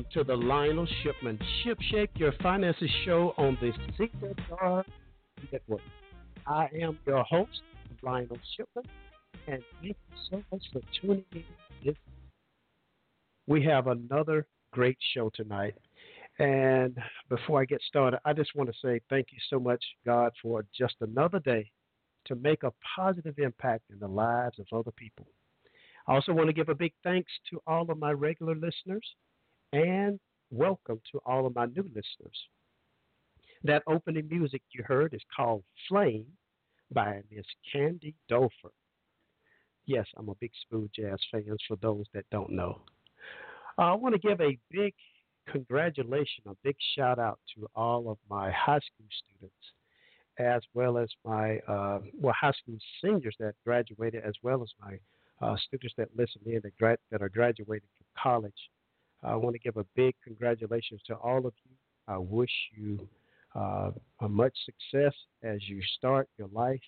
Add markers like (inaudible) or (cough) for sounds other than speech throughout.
welcome to the Lionel Shipman Shipshape Your Finances show on the CSR Network. I am your host, Lionel Shipman, and thank you so much for tuning in. This. We have another great show tonight. And before I get started, I just want to say thank you so much, God, for just another day to make a positive impact in the lives of other people. I also want to give a big thanks to all of my regular listeners and welcome to all of my new listeners. That opening music you heard is called Flame by Miss Candy Dulfer. Yes, I'm a big smooth jazz fan for those that don't know. Uh, I want to give a big congratulations, a big shout out to all of my high school students, as well as my uh, well high school seniors that graduated, as well as my uh, students that listen in that, gra- that are graduating from college. I want to give a big congratulations to all of you. I wish you uh, much success as you start your life,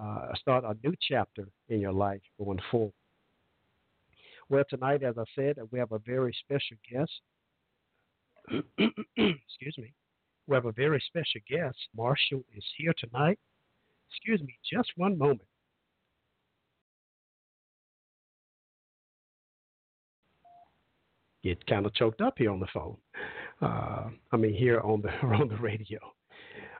uh, start a new chapter in your life going forward. Well, tonight, as I said, we have a very special guest. (clears throat) Excuse me. We have a very special guest. Marshall is here tonight. Excuse me, just one moment. Get kind of choked up here on the phone. Uh, I mean, here on the (laughs) on the radio.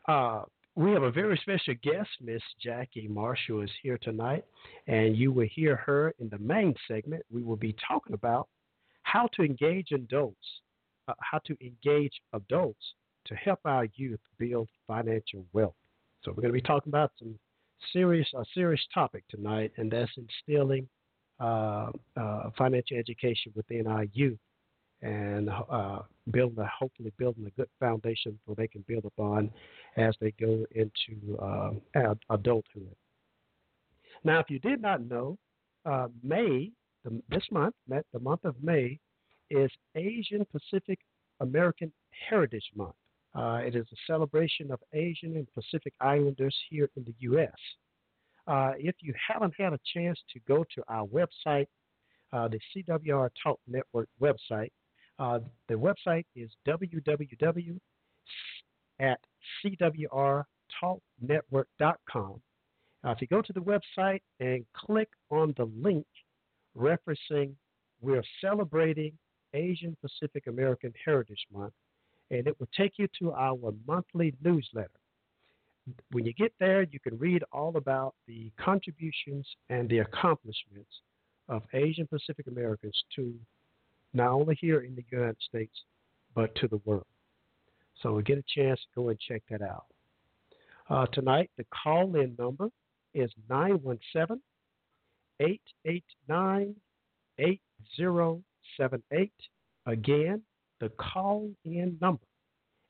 Uh, we have a very special guest, Miss Jackie Marshall, is here tonight, and you will hear her in the main segment. We will be talking about how to engage adults, uh, how to engage adults to help our youth build financial wealth. So we're going to be talking about some serious, a serious topic tonight, and that's instilling uh, uh, financial education within our youth and uh, a, hopefully building a good foundation so they can build upon as they go into uh, adulthood. Now, if you did not know, uh, May the, this month, the month of May, is Asian Pacific American Heritage Month. Uh, it is a celebration of Asian and Pacific Islanders here in the U.S. Uh, if you haven't had a chance to go to our website, uh, the CWR Talk Network website, uh, the website is www at cwrtalknetwork.com. Uh, if you go to the website and click on the link referencing we're celebrating Asian Pacific American Heritage Month, and it will take you to our monthly newsletter. When you get there, you can read all about the contributions and the accomplishments of Asian Pacific Americans to not only here in the United States, but to the world. So get a chance, to go and check that out. Uh, tonight, the call in number is 917 889 8078. Again, the call in number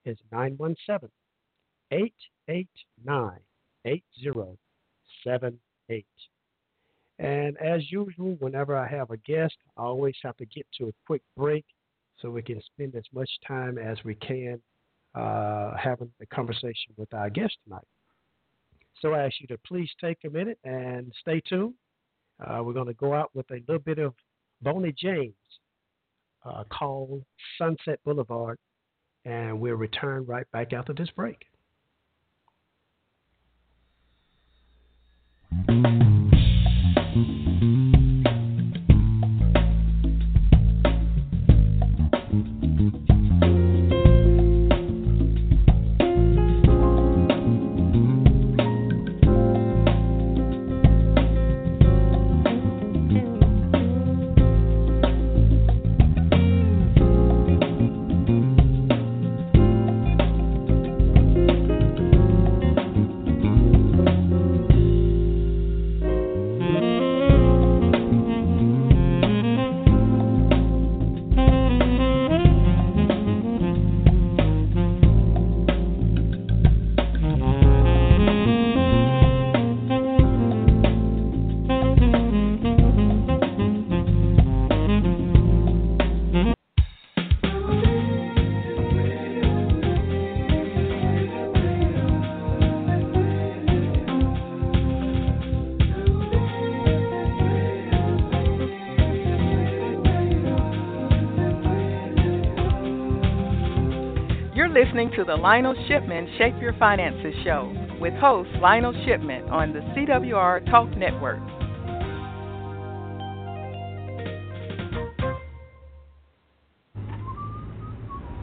is 917 889 8078. And as usual, whenever I have a guest, I always have to get to a quick break so we can spend as much time as we can uh, having a conversation with our guest tonight. So I ask you to please take a minute and stay tuned. Uh, we're going to go out with a little bit of Boney James uh, called Sunset Boulevard, and we'll return right back after this break. Listening to the Lionel Shipman Shape Your Finances show with host Lionel Shipman on the CWR Talk Network.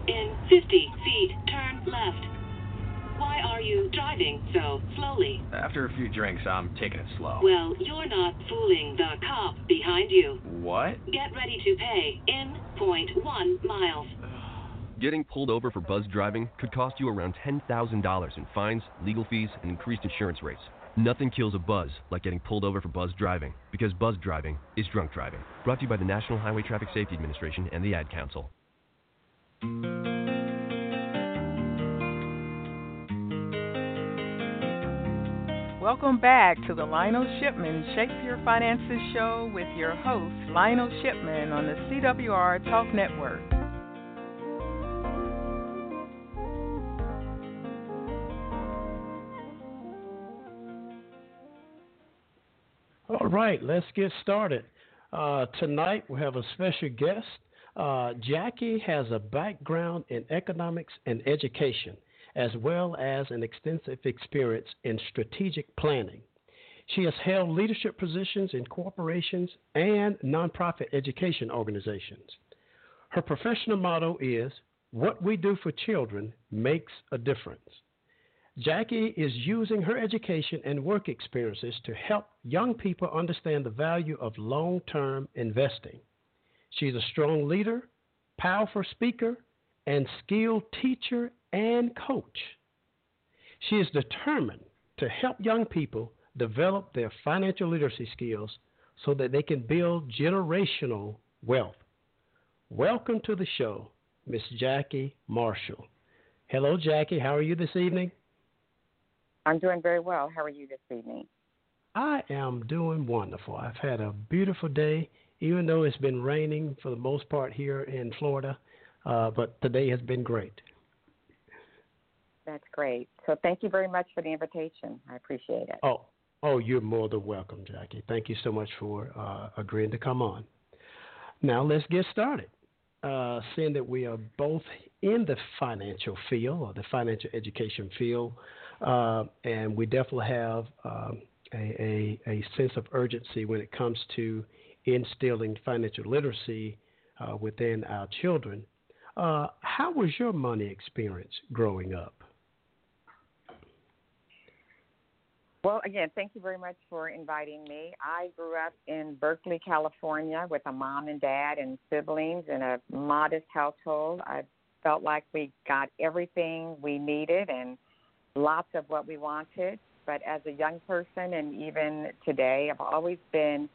In 50 feet, turn left. Why are you driving so slowly? After a few drinks, I'm taking it slow. Well, you're not fooling the cop behind you. What? Get ready to pay in 0.1 miles. Getting pulled over for buzz driving could cost you around $10,000 in fines, legal fees, and increased insurance rates. Nothing kills a buzz like getting pulled over for buzz driving, because buzz driving is drunk driving. Brought to you by the National Highway Traffic Safety Administration and the Ad Council. Welcome back to the Lionel Shipman Shape Your Finances show with your host, Lionel Shipman, on the CWR Talk Network. Right, let's get started. Uh, tonight we have a special guest. Uh, Jackie has a background in economics and education, as well as an extensive experience in strategic planning. She has held leadership positions in corporations and nonprofit education organizations. Her professional motto is What we do for children makes a difference. Jackie is using her education and work experiences to help young people understand the value of long term investing. She's a strong leader, powerful speaker, and skilled teacher and coach. She is determined to help young people develop their financial literacy skills so that they can build generational wealth. Welcome to the show, Miss Jackie Marshall. Hello, Jackie. How are you this evening? I'm doing very well. How are you this evening? I am doing wonderful. I've had a beautiful day, even though it's been raining for the most part here in Florida. Uh, but today has been great. That's great. So thank you very much for the invitation. I appreciate it. Oh, oh, you're more than welcome, Jackie. Thank you so much for uh, agreeing to come on. Now let's get started. Uh, seeing that we are both in the financial field or the financial education field, uh, and we definitely have um, a, a, a, sense of urgency when it comes to instilling financial literacy uh, within our children. Uh, how was your money experience growing up? Well, again, thank you very much for inviting me. I grew up in Berkeley, California, with a mom and dad and siblings in a modest household. I felt like we got everything we needed and lots of what we wanted. But as a young person, and even today, I've always been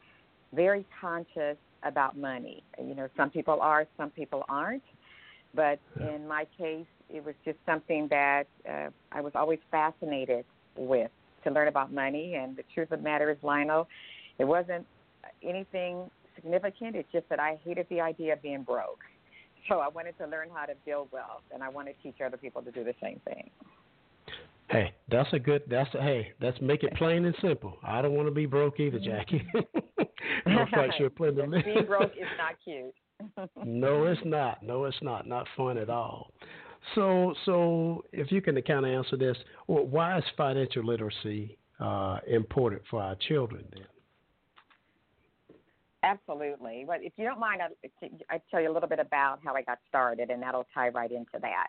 very conscious about money. You know, some people are, some people aren't. But in my case, it was just something that uh, I was always fascinated with to learn about money. And the truth of the matter is, Lionel, it wasn't anything significant. It's just that I hated the idea of being broke. So I wanted to learn how to build wealth, and I want to teach other people to do the same thing. Hey, that's a good. That's a, hey. Let's make it plain and simple. I don't want to be broke either, Jackie. I'm quite sure plenty of being broke is not (laughs) cute. no, it's not. No, it's not. Not fun at all. So, so if you can kind of answer this, well, why is financial literacy uh, important for our children then? Absolutely. But if you don't mind, I I tell you a little bit about how I got started, and that'll tie right into that.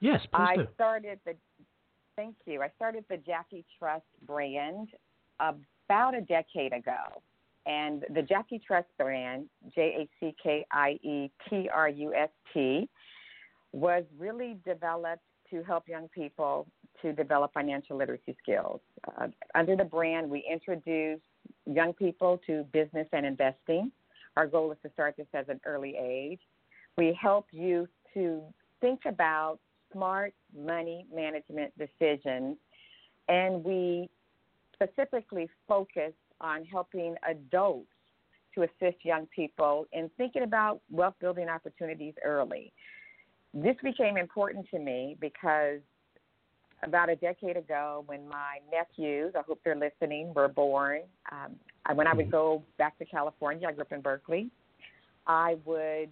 Yes, please I do. started the. Thank you. I started the Jackie Trust brand about a decade ago, and the Jackie Trust brand, J A C K I E T R U S T, was really developed to help young people to develop financial literacy skills. Uh, under the brand, we introduce young people to business and investing. Our goal is to start this at an early age. We help youth to think about smart money management decisions, and we specifically focus on helping adults to assist young people in thinking about wealth building opportunities early. This became important to me because about a decade ago, when my nephews, I hope they're listening, were born, um, when I would mm-hmm. go back to California, I grew up in Berkeley, I would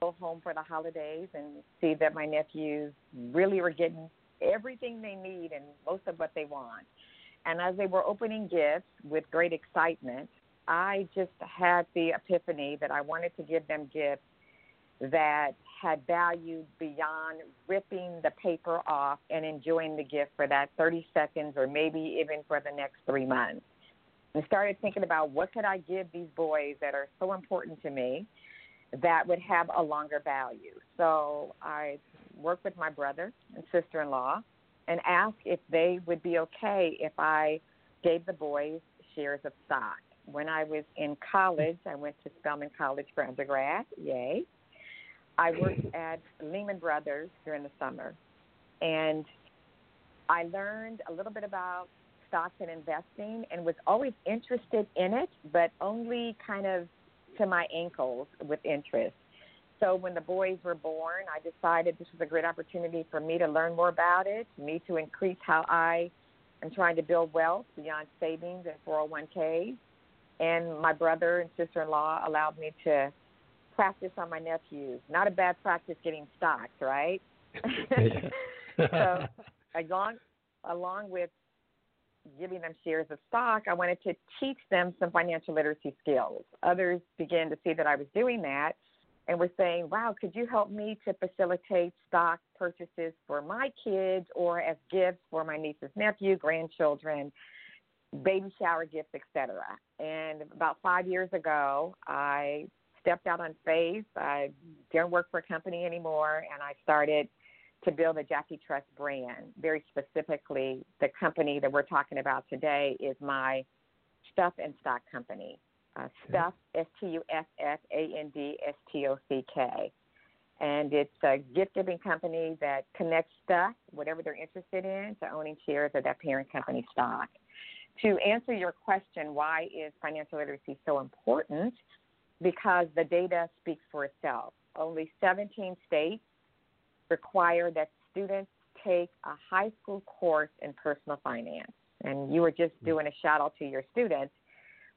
go home for the holidays and see that my nephews really were getting everything they need and most of what they want. And as they were opening gifts with great excitement, I just had the epiphany that I wanted to give them gifts that had value beyond ripping the paper off and enjoying the gift for that 30 seconds or maybe even for the next three months. And started thinking about what could I give these boys that are so important to me that would have a longer value. So I worked with my brother and sister in law and asked if they would be okay if I gave the boys shares of stock. When I was in college, I went to Spelman College for undergrad. Yay. I worked at Lehman Brothers during the summer, and I learned a little bit about stocks and investing and was always interested in it, but only kind of to my ankles with interest. So when the boys were born, I decided this was a great opportunity for me to learn more about it, me to increase how I am trying to build wealth beyond savings and 401ks. And my brother and sister in law allowed me to practice on my nephews. Not a bad practice getting stocks, right? (laughs) (laughs) so along along with giving them shares of stock, I wanted to teach them some financial literacy skills. Others began to see that I was doing that and were saying, Wow, could you help me to facilitate stock purchases for my kids or as gifts for my nieces, nephew, grandchildren, baby shower gifts, etc. And about five years ago, I stepped out on faith. I didn't work for a company anymore, and I started to build a Jackie Trust brand. Very specifically, the company that we're talking about today is my Stuff and Stock company. Uh, Stuff, S T U F F A N D S T O C K. And it's a gift giving company that connects stuff, whatever they're interested in, to owning shares of that parent company stock. To answer your question, why is financial literacy so important? because the data speaks for itself. Only 17 states require that students take a high school course in personal finance. And you were just hmm. doing a shout out to your students.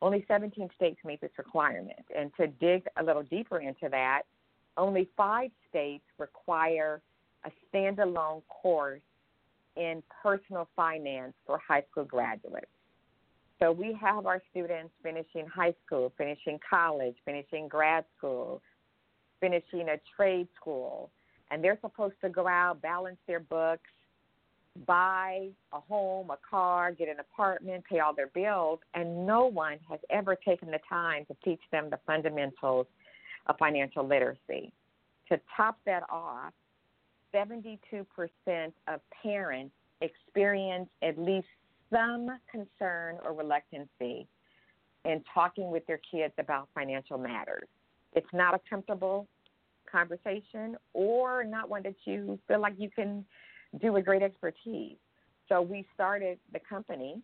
Only 17 states meet this requirement. And to dig a little deeper into that, only five states require a standalone course in personal finance for high school graduates. So we have our students finishing high school, finishing college, finishing grad school, finishing a trade school, and they're supposed to go out, balance their books, buy a home, a car, get an apartment, pay all their bills, and no one has ever taken the time to teach them the fundamentals of financial literacy. To top that off, 72% of parents experience at least some concern or reluctancy in talking with their kids about financial matters. It's not a comfortable conversation or not one that you feel like you can do with great expertise. So we started the company,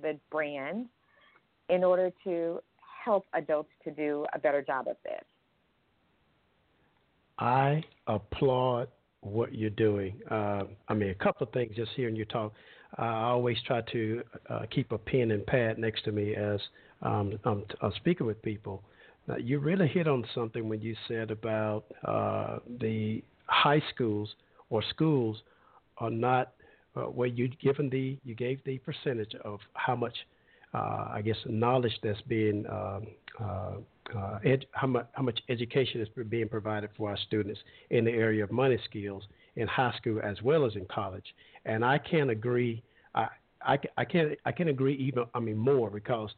the brand, in order to help adults to do a better job of this. I applaud what you're doing. Uh, I mean, a couple of things just hearing you talk. I always try to uh, keep a pen and pad next to me as um, I'm, I'm speaking with people. Now, you really hit on something when you said about uh, the high schools or schools are not uh, where you given the you gave the percentage of how much uh, I guess knowledge that's being um, uh, uh, ed- how much how much education is being provided for our students in the area of money skills in high school as well as in college. And I can't agree. I, I, I can't I can't agree even I mean more because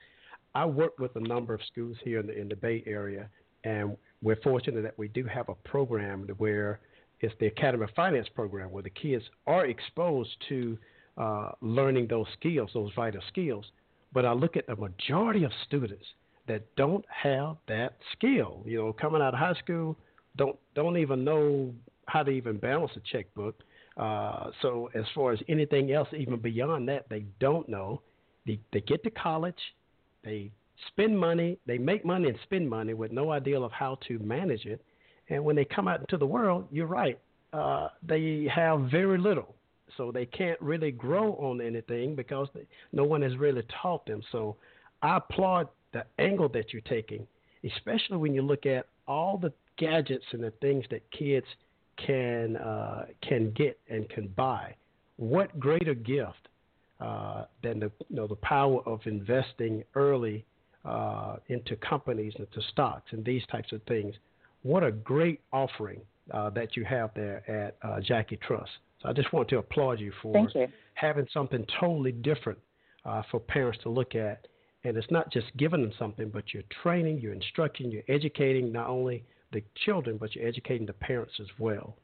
I work with a number of schools here in the in the Bay Area, and we're fortunate that we do have a program where it's the Academy of Finance program where the kids are exposed to uh, learning those skills, those vital skills. But I look at the majority of students that don't have that skill. You know, coming out of high school, don't don't even know how to even balance a checkbook. Uh, so as far as anything else, even beyond that, they don't know. They, they get to college, they spend money, they make money and spend money with no idea of how to manage it. And when they come out into the world, you're right, uh, they have very little. So they can't really grow on anything because they, no one has really taught them. So I applaud the angle that you're taking, especially when you look at all the gadgets and the things that kids can uh, can get and can buy. What greater gift uh, than the you know the power of investing early uh, into companies, into stocks, and these types of things? What a great offering uh, that you have there at uh, Jackie Trust. So I just want to applaud you for you. having something totally different uh, for parents to look at. And it's not just giving them something, but you're training, you're instructing, you're educating not only the children, but you're educating the parents as well.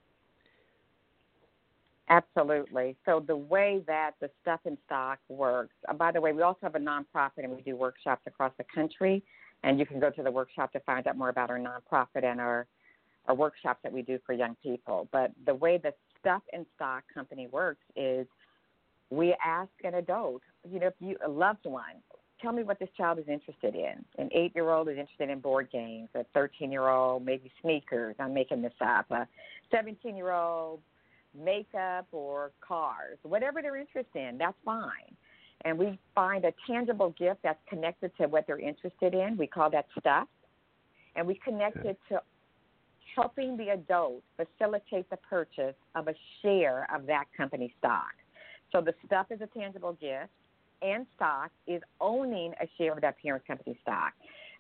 Absolutely. So the way that the Stuff and Stock works. Uh, by the way, we also have a nonprofit and we do workshops across the country. And you can go to the workshop to find out more about our nonprofit and our our workshops that we do for young people. But the way the Stuff and Stock company works is we ask an adult, you know, if you a loved one, tell me what this child is interested in. An eight year old is interested in board games, a thirteen year old maybe sneakers, I'm making this up, a seventeen year old makeup or cars, whatever they're interested in, that's fine. And we find a tangible gift that's connected to what they're interested in. We call that stuff. And we connect okay. it to helping the adult facilitate the purchase of a share of that company stock. So the stuff is a tangible gift, and stock is owning a share of that parent company stock,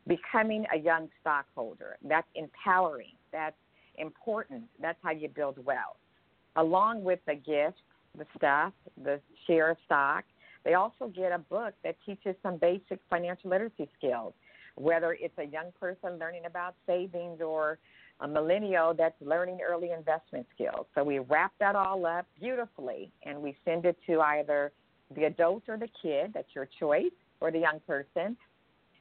becoming a young stockholder. That's empowering. That's important. That's how you build wealth. Along with the gift, the stuff, the share of stock, they also get a book that teaches some basic financial literacy skills, whether it's a young person learning about savings or a millennial that's learning early investment skills. So we wrap that all up beautifully and we send it to either the adult or the kid, that's your choice, or the young person.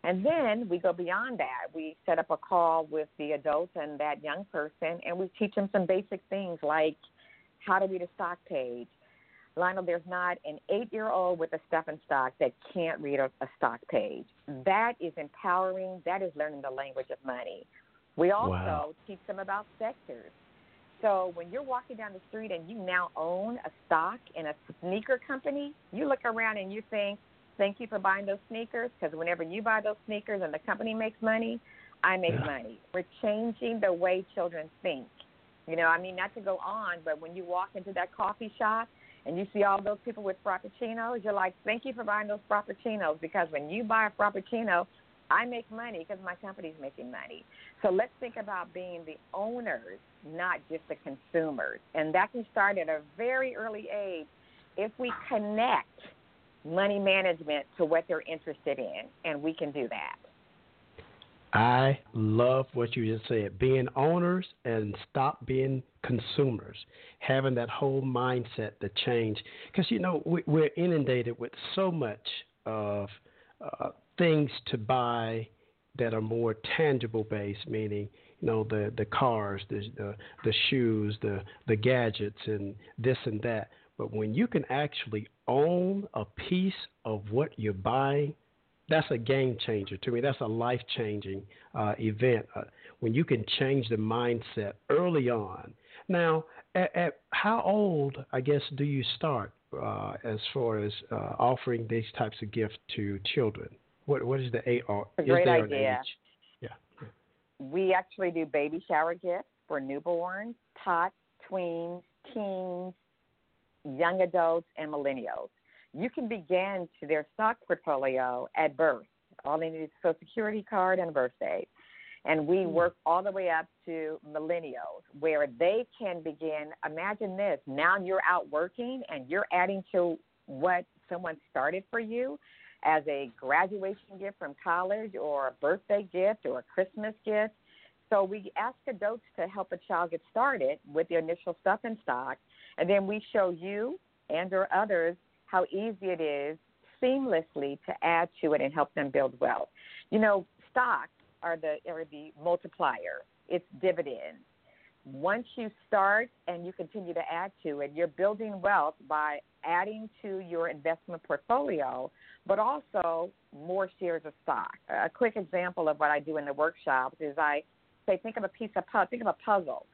And then we go beyond that. We set up a call with the adult and that young person, and we teach them some basic things like how to read a stock page. Lionel, there's not an eight year old with a stuff and stock that can't read a, a stock page. That is empowering. That is learning the language of money. We also wow. teach them about sectors. So when you're walking down the street and you now own a stock in a sneaker company, you look around and you think, thank you for buying those sneakers because whenever you buy those sneakers and the company makes money, I make yeah. money. We're changing the way children think. You know, I mean, not to go on, but when you walk into that coffee shop and you see all those people with frappuccinos, you're like, thank you for buying those frappuccinos because when you buy a frappuccino, I make money because my company's making money. So let's think about being the owners, not just the consumers. And that can start at a very early age if we connect money management to what they're interested in, and we can do that. I love what you just said. Being owners and stop being consumers. Having that whole mindset to change. Because, you know, we, are inundated with so much of uh, things to buy that are more tangible based, meaning you know the the cars, the the, the shoes, the the gadgets, and this and that. But when you can actually own a piece of what you're buying, that's a game changer to me. That's a life changing uh, event uh, when you can change the mindset early on. Now, at, at how old, I guess, do you start uh, as far as uh, offering these types of gifts to children? What what is the age? Or a great idea. Yeah. We actually do baby shower gifts for newborns, tots, tweens, teens, young adults, and millennials. You can begin to their stock portfolio at birth. All they need is a social security card and a birthday. And we hmm. work all the way up to millennials where they can begin. Imagine this now you're out working and you're adding to what someone started for you as a graduation gift from college or a birthday gift or a Christmas gift. So we ask adults to help a child get started with the initial stuff and stock, and then we show you and or others how easy it is seamlessly to add to it and help them build wealth. You know, stocks are the are the multiplier. It's dividends. Once you start and you continue to add to it, you're building wealth by adding to your investment portfolio but also more shares of stock. A quick example of what I do in the workshops is I say, think of a piece of puzzle, think of a puzzle.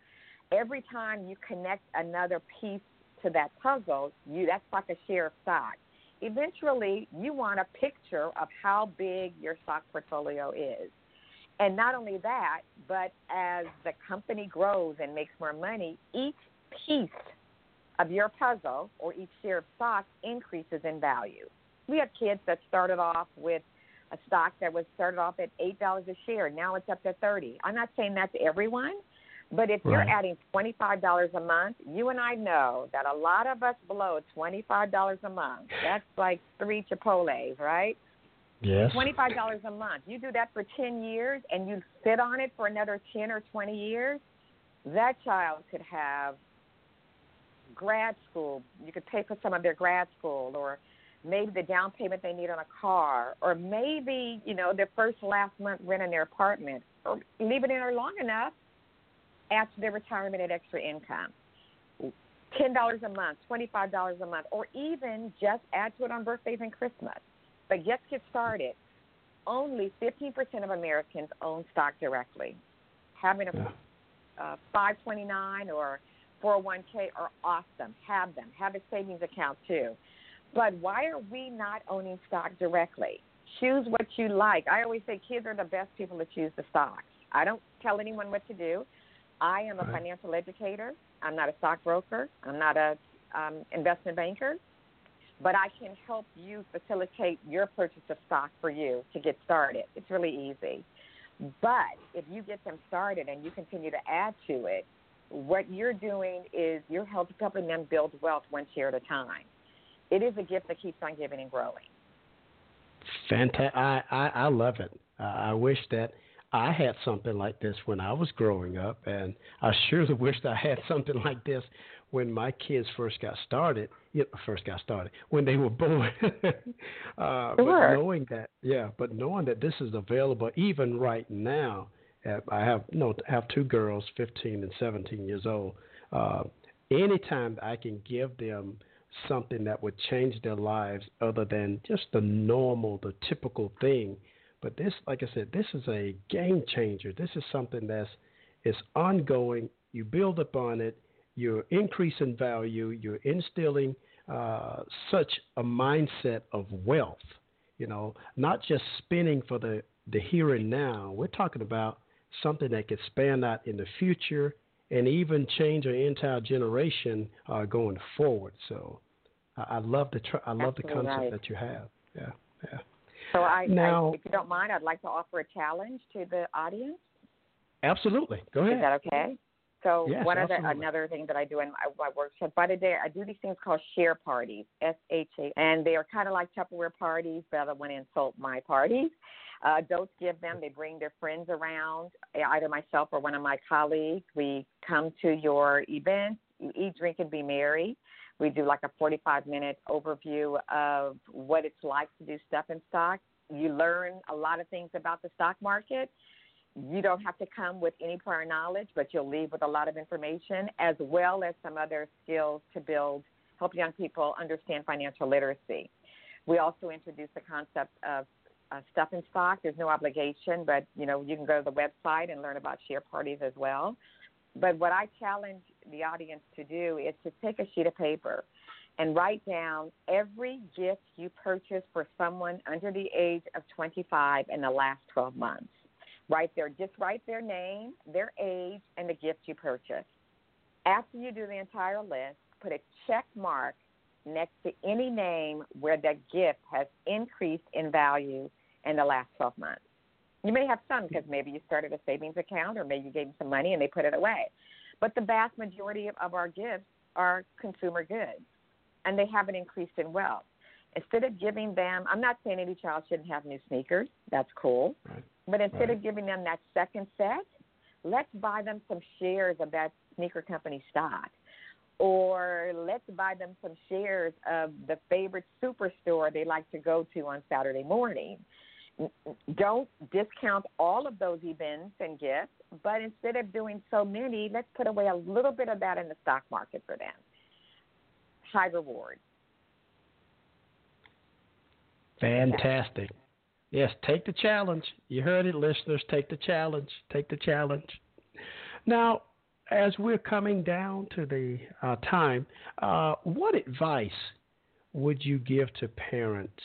Every time you connect another piece to that puzzle, you that's like a share of stock. Eventually, you want a picture of how big your stock portfolio is. And not only that, but as the company grows and makes more money, each piece of your puzzle or each share of stock increases in value. We have kids that started off with a stock that was started off at eight dollars a share. Now it's up to thirty. I'm not saying that's everyone, but if you're adding twenty five dollars a month, you and I know that a lot of us blow twenty five dollars a month. That's like three Chipotle's, right? Yes. Twenty five dollars a month. You do that for ten years and you sit on it for another ten or twenty years, that child could have grad school. You could pay for some of their grad school or maybe the down payment they need on a car or maybe, you know, their first last month rent in their apartment or leave it in there long enough after their retirement and extra income. Ten dollars a month, twenty five dollars a month, or even just add to it on birthdays and Christmas. But let's get started. Only 15% of Americans own stock directly. Having a uh, 529 or 401k are awesome. Have them. Have a savings account too. But why are we not owning stock directly? Choose what you like. I always say kids are the best people to choose the stocks. I don't tell anyone what to do. I am a Right. financial educator. I'm not a stockbroker. I'm not a um, investment banker. But I can help you facilitate your purchase of stock for you to get started. It's really easy. But if you get them started and you continue to add to it, what you're doing is you're helping them build wealth one share at a time. It is a gift that keeps on giving and growing. Fantastic. I, I, I love it. Uh, I wish that I had something like this when I was growing up, and I surely (laughs) wished I had something like this when my kids first got started. You know, first got started when they were (laughs) born. (laughs) uh, But knowing that, yeah, but knowing that this is available even right now. uh, I have no I have two girls, 15 and 17 years old. Uh, anytime I can give them something that would change their lives other than just the normal, the typical thing. But this, like I said, this is a game changer. This is something that's is ongoing. You build upon it. You're increasing value. You're instilling uh, such a mindset of wealth. You know, not just spending for the the here and now. We're talking about something that could span out in the future and even change an entire generation uh, going forward. So I, I love the tr- I love the concept right. that you have. Yeah, yeah. So I, Now- I, if you don't mind, I'd like to offer a challenge to the audience. Absolutely. Go ahead. Is that okay? So Yes, one other another thing that I do in my, my workshop by the day I do these things called share parties, S H A, and they are kind of like Tupperware parties, but I want to insult my parties. Uh, adults give them; they bring their friends around, either myself or one of my colleagues. We come to your event, you eat, drink, and be merry. We do like a 45 minute overview of what it's like to do stuff and stock. You learn a lot of things about the stock market you don't have to come with any prior knowledge, but you'll leave with a lot of information as well as some other skills to build, help young people understand financial literacy. We also introduce the concept of uh, stuff and stock. There's no obligation, but you know you can go to the website and learn about share parties as well. But what I challenge the audience to do is to take a sheet of paper and write down every gift you purchased for someone under the age of 25 in the last 12 months. Write their just write their name, their age, and the gift you purchased. After you do the entire list, put a check mark next to any name where that gift has increased in value in the last 12 months. You may have some because maybe you started a savings account or maybe you gave them some money and they put it away. But the vast majority of, of our gifts are consumer goods and they haven't increased in wealth. Instead of giving them, I'm not saying any child shouldn't have new sneakers. That's cool. Right. But instead Right. of giving them that second set, let's buy them some shares of that sneaker company stock. Or let's buy them some shares of the favorite superstore they like to go to on Saturday morning. Don't discount all of those events and gifts, but instead of doing so many, let's put away a little bit of that in the stock market for them. High reward. Fantastic. Yes, take the challenge. You heard it, listeners. Take the challenge. Take the challenge. Now, as we're coming down to the uh, time, uh, what advice would you give to parents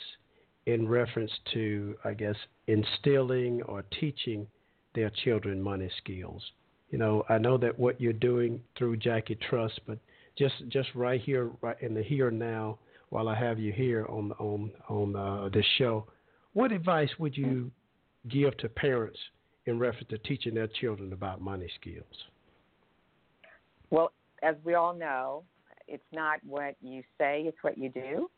in reference to, I guess, instilling or teaching their children money skills. You know, I know that what you're doing through Jackie Trust, but just just right here, right in the here and now, while I have you here on on on uh, this show, what advice would you give to parents in reference to teaching their children about money skills? Well, as we all know, it's not what you say, it's what you do.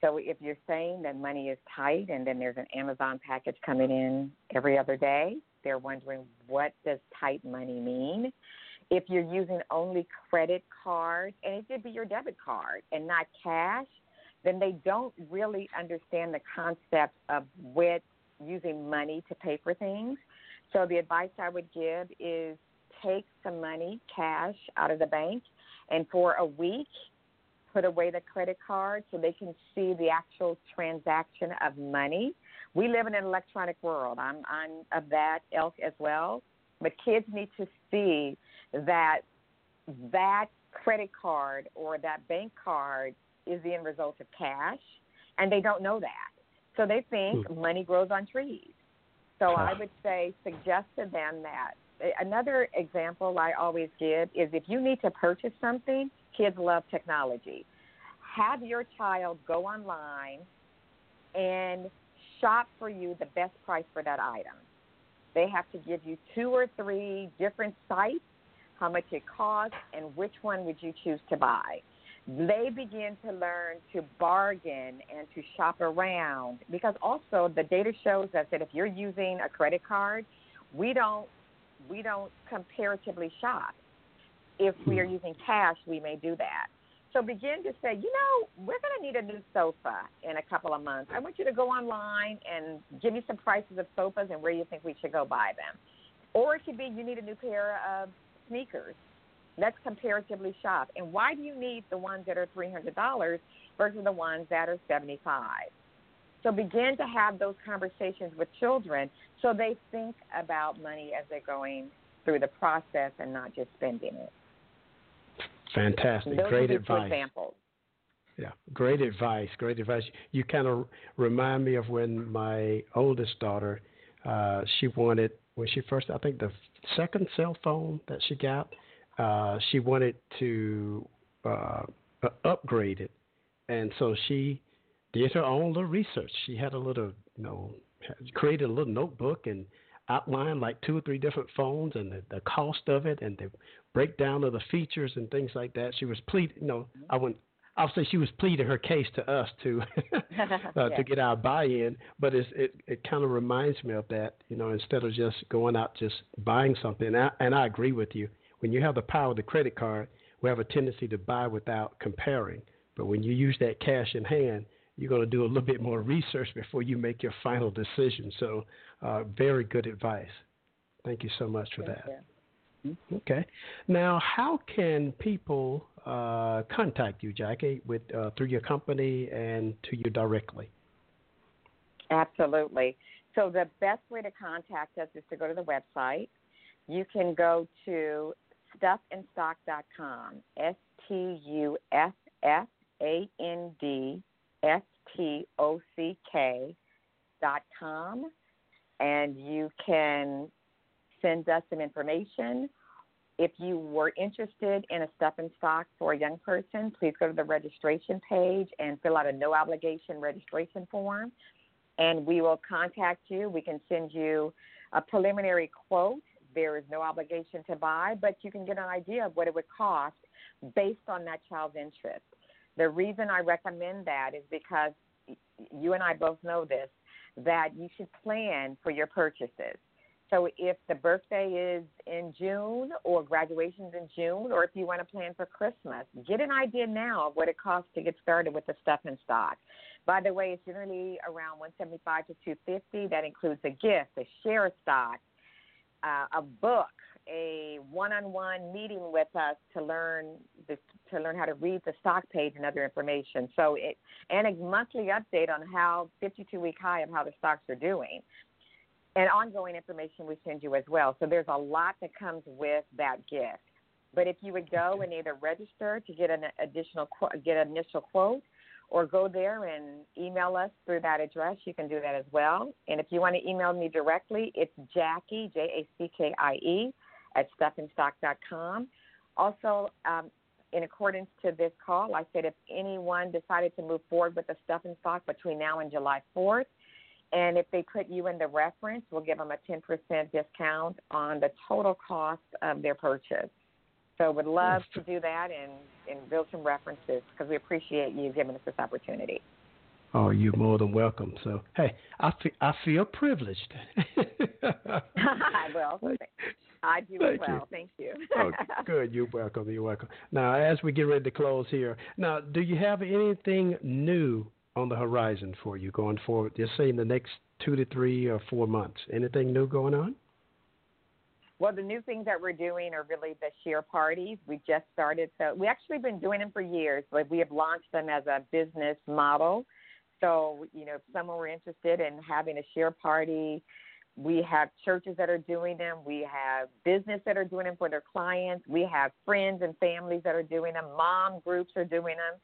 So if you're saying that money is tight and then there's an Amazon package coming in every other day, they're wondering what does tight money mean? If you're using only credit cards, and it could be your debit card and not cash, then they don't really understand the concept of with using money to pay for things. So the advice I would give is take some money, cash, out of the bank, and for a week, put away the credit card so they can see the actual transaction of money. We live in an electronic world. I'm, I'm of that ilk as well. But kids need to see that that credit card or that bank card is the end result of cash, and they don't know that. So they think hmm. money grows on trees. So I would say suggest to them that. Another example I always give is if you need to purchase something, kids love technology. Have your child go online and shop for you the best price for that item. They have to give you two or three different sites, how much it costs, and which one would you choose to buy. They begin to learn to bargain and to shop around because also the data shows us that if you're using a credit card, we don't we don't comparatively shop. If we are hmm. using cash, we may do that. So begin to say, you know, we're going to need a new sofa in a couple of months. I want you to go online and give me some prices of sofas and where you think we should go buy them. Or it could be you need a new pair of sneakers. Let's comparatively shop. And why do you need the ones that are $300 versus the ones that are 75 So begin to have those conversations with children so they think about money as they're going through the process and not just spending it. Fantastic. Those Great advice. Examples. Yeah, great advice. Great advice. You kind of remind me of when my oldest daughter, uh, she wanted when she first, I think the second cell phone that she got, uh, she wanted to uh, upgrade it, and so she did her own little research. She had a little, you know, created a little notebook and outlined like two or three different phones and the, the cost of it and the breakdown of the features and things like that. She was pleading, you know, I wouldn't. I'll say she was pleading her case to us to (laughs) (laughs) uh, yeah. to get our buy-in, but it's, it it kind of reminds me of that. You know, instead of just going out just buying something, and I, and I agree with you. When you have the power of the credit card, we have a tendency to buy without comparing. But when you use that cash in hand, you're going to do a little bit more research before you make your final decision. So, uh, very good advice. Thank you so much for Thank that. You. Mm-hmm. Okay. Now, how can people uh, contact you, Jackie, with uh, through your company and to you directly? Absolutely. So the best way to contact us is to go to the website. You can go to stuffandstock.com. S T U F F A N D S T O C K dot com, and you can send us some information. If you were interested in a and stock for a young person, please go to the registration page and fill out a no obligation registration form, and we will contact you. We can send you a preliminary quote. There is no obligation to buy, but you can get an idea of what it would cost based on that child's interest. The reason I recommend that is because you and I both know this that you should plan for your purchases. So if the birthday is in June or graduation's in June, or if you want to plan for Christmas, get an idea now of what it costs to get started with the stuff and stock. By the way, it's generally around 175 to 250. That includes a gift, a share stock, uh, a book, a one-on-one meeting with us to learn the, to learn how to read the stock page and other information. So it and a monthly update on how 52-week high of how the stocks are doing and ongoing information we send you as well. So there's a lot that comes with that gift. But if you would go and either register to get an additional get an initial quote, or go there and email us through that address. You can do that as well. And if you want to email me directly, it's Jackie, J A C K I E, at stuffandstock.com. Also, um, in accordance to this call, I said if anyone decided to move forward with the stuff and stock between now and July 4th, and if they put you in the reference, we'll give them a 10% discount on the total cost of their purchase. So would love to do that and, and build some references because we appreciate you giving us this opportunity. Oh, you're more than welcome. So, hey, I feel, I feel privileged. (laughs) (laughs) well, I do Thank as well. You. Thank you. oh, (laughs) good. You're welcome. You're welcome. Now, as we get ready to close here, now, do you have anything new on the horizon for you going forward? Just say in the next two to three or four months. Anything new going on? Well, the new things that we're doing are really the share parties. We just started, so we actually been doing them for years, but we have launched them as a business model. So, you know, if someone were interested in having a share party, we have churches that are doing them. We have business that are doing them for their clients. We have friends and families that are doing them. Mom groups are doing them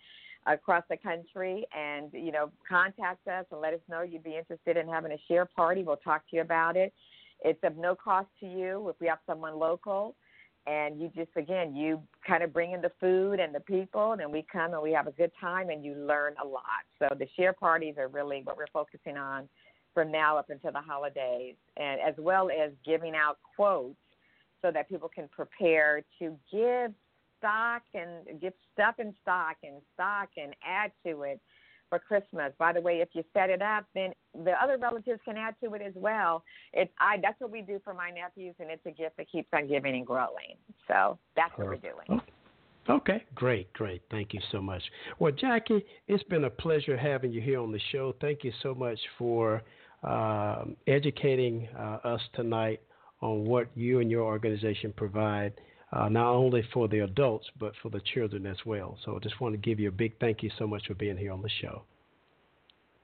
across the country. And, you know, contact us and let us know you'd be interested in having a share party. We'll talk to you about it. It's of no cost to you if we have someone local and you just again you kind of bring in the food and the people and then we come and we have a good time and you learn a lot so the share parties are really what we're focusing on from now up until the holidays and as well as giving out quotes so that people can prepare to give stock and get stuff in stock and stock and add to it for Christmas. By the way, if you set it up, then the other relatives can add to it as well. It's I that's what we do for my nephews, and it's a gift that keeps on giving and growing. So that's what we're doing. Okay, great, great. Thank you so much. Well, Jackie, it's been a pleasure having you here on the show. Thank you so much for um, educating uh, us tonight on what you and your organization provide uh, not only for the adults, but for the children as well. So I just want to give you a big thank you so much for being here on the show.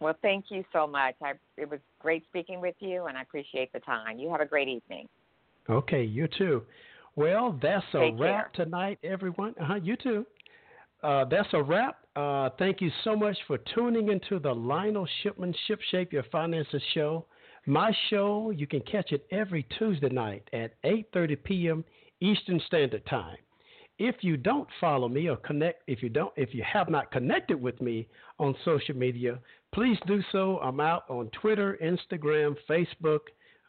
Well, thank you so much. I, it was great speaking with you, and I appreciate the time. You have a great evening. Okay, you too. Well, that's a Take wrap care. tonight, everyone. Uh-huh, you too. Uh, that's a wrap. Uh, thank you so much for tuning into the Lionel Shipman Ship Shape Your Finances show. My show, you can catch it every Tuesday night at 8:30 p.m. Eastern Standard Time. If you don't follow me or connect, if you don't, if you have not connected with me on social media, please do so. I'm out on Twitter, Instagram, Facebook.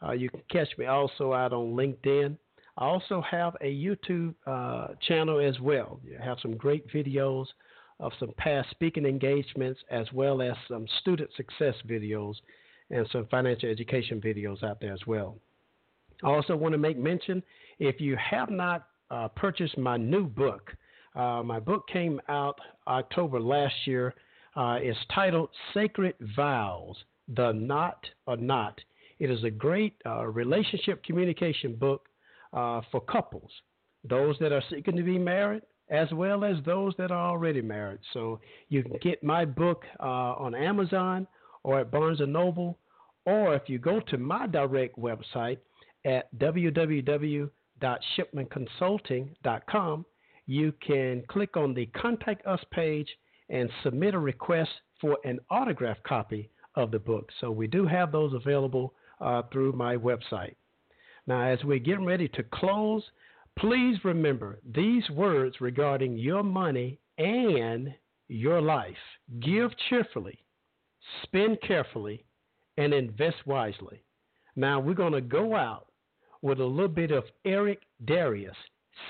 Uh, you can catch me also out on LinkedIn. I also have a YouTube uh, channel as well. I have some great videos of some past speaking engagements as well as some student success videos and some financial education videos out there as well. I also want to make mention if you have not uh, purchased my new book, uh, my book came out October last year. Uh, it's titled Sacred Vows The Knot or Not. It is a great uh, relationship communication book uh, for couples, those that are seeking to be married, as well as those that are already married. So you can get my book uh, on Amazon or at Barnes and Noble, or if you go to my direct website at www www.shipmanconsulting.com, you can click on the Contact Us page and submit a request for an autograph copy of the book. So we do have those available uh, through my website. Now, as we're getting ready to close, please remember these words regarding your money and your life. Give cheerfully, spend carefully, and invest wisely. Now, we're going to go out with a little bit of Eric Darius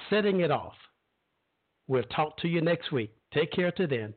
setting it off. We'll talk to you next week. Take care to then.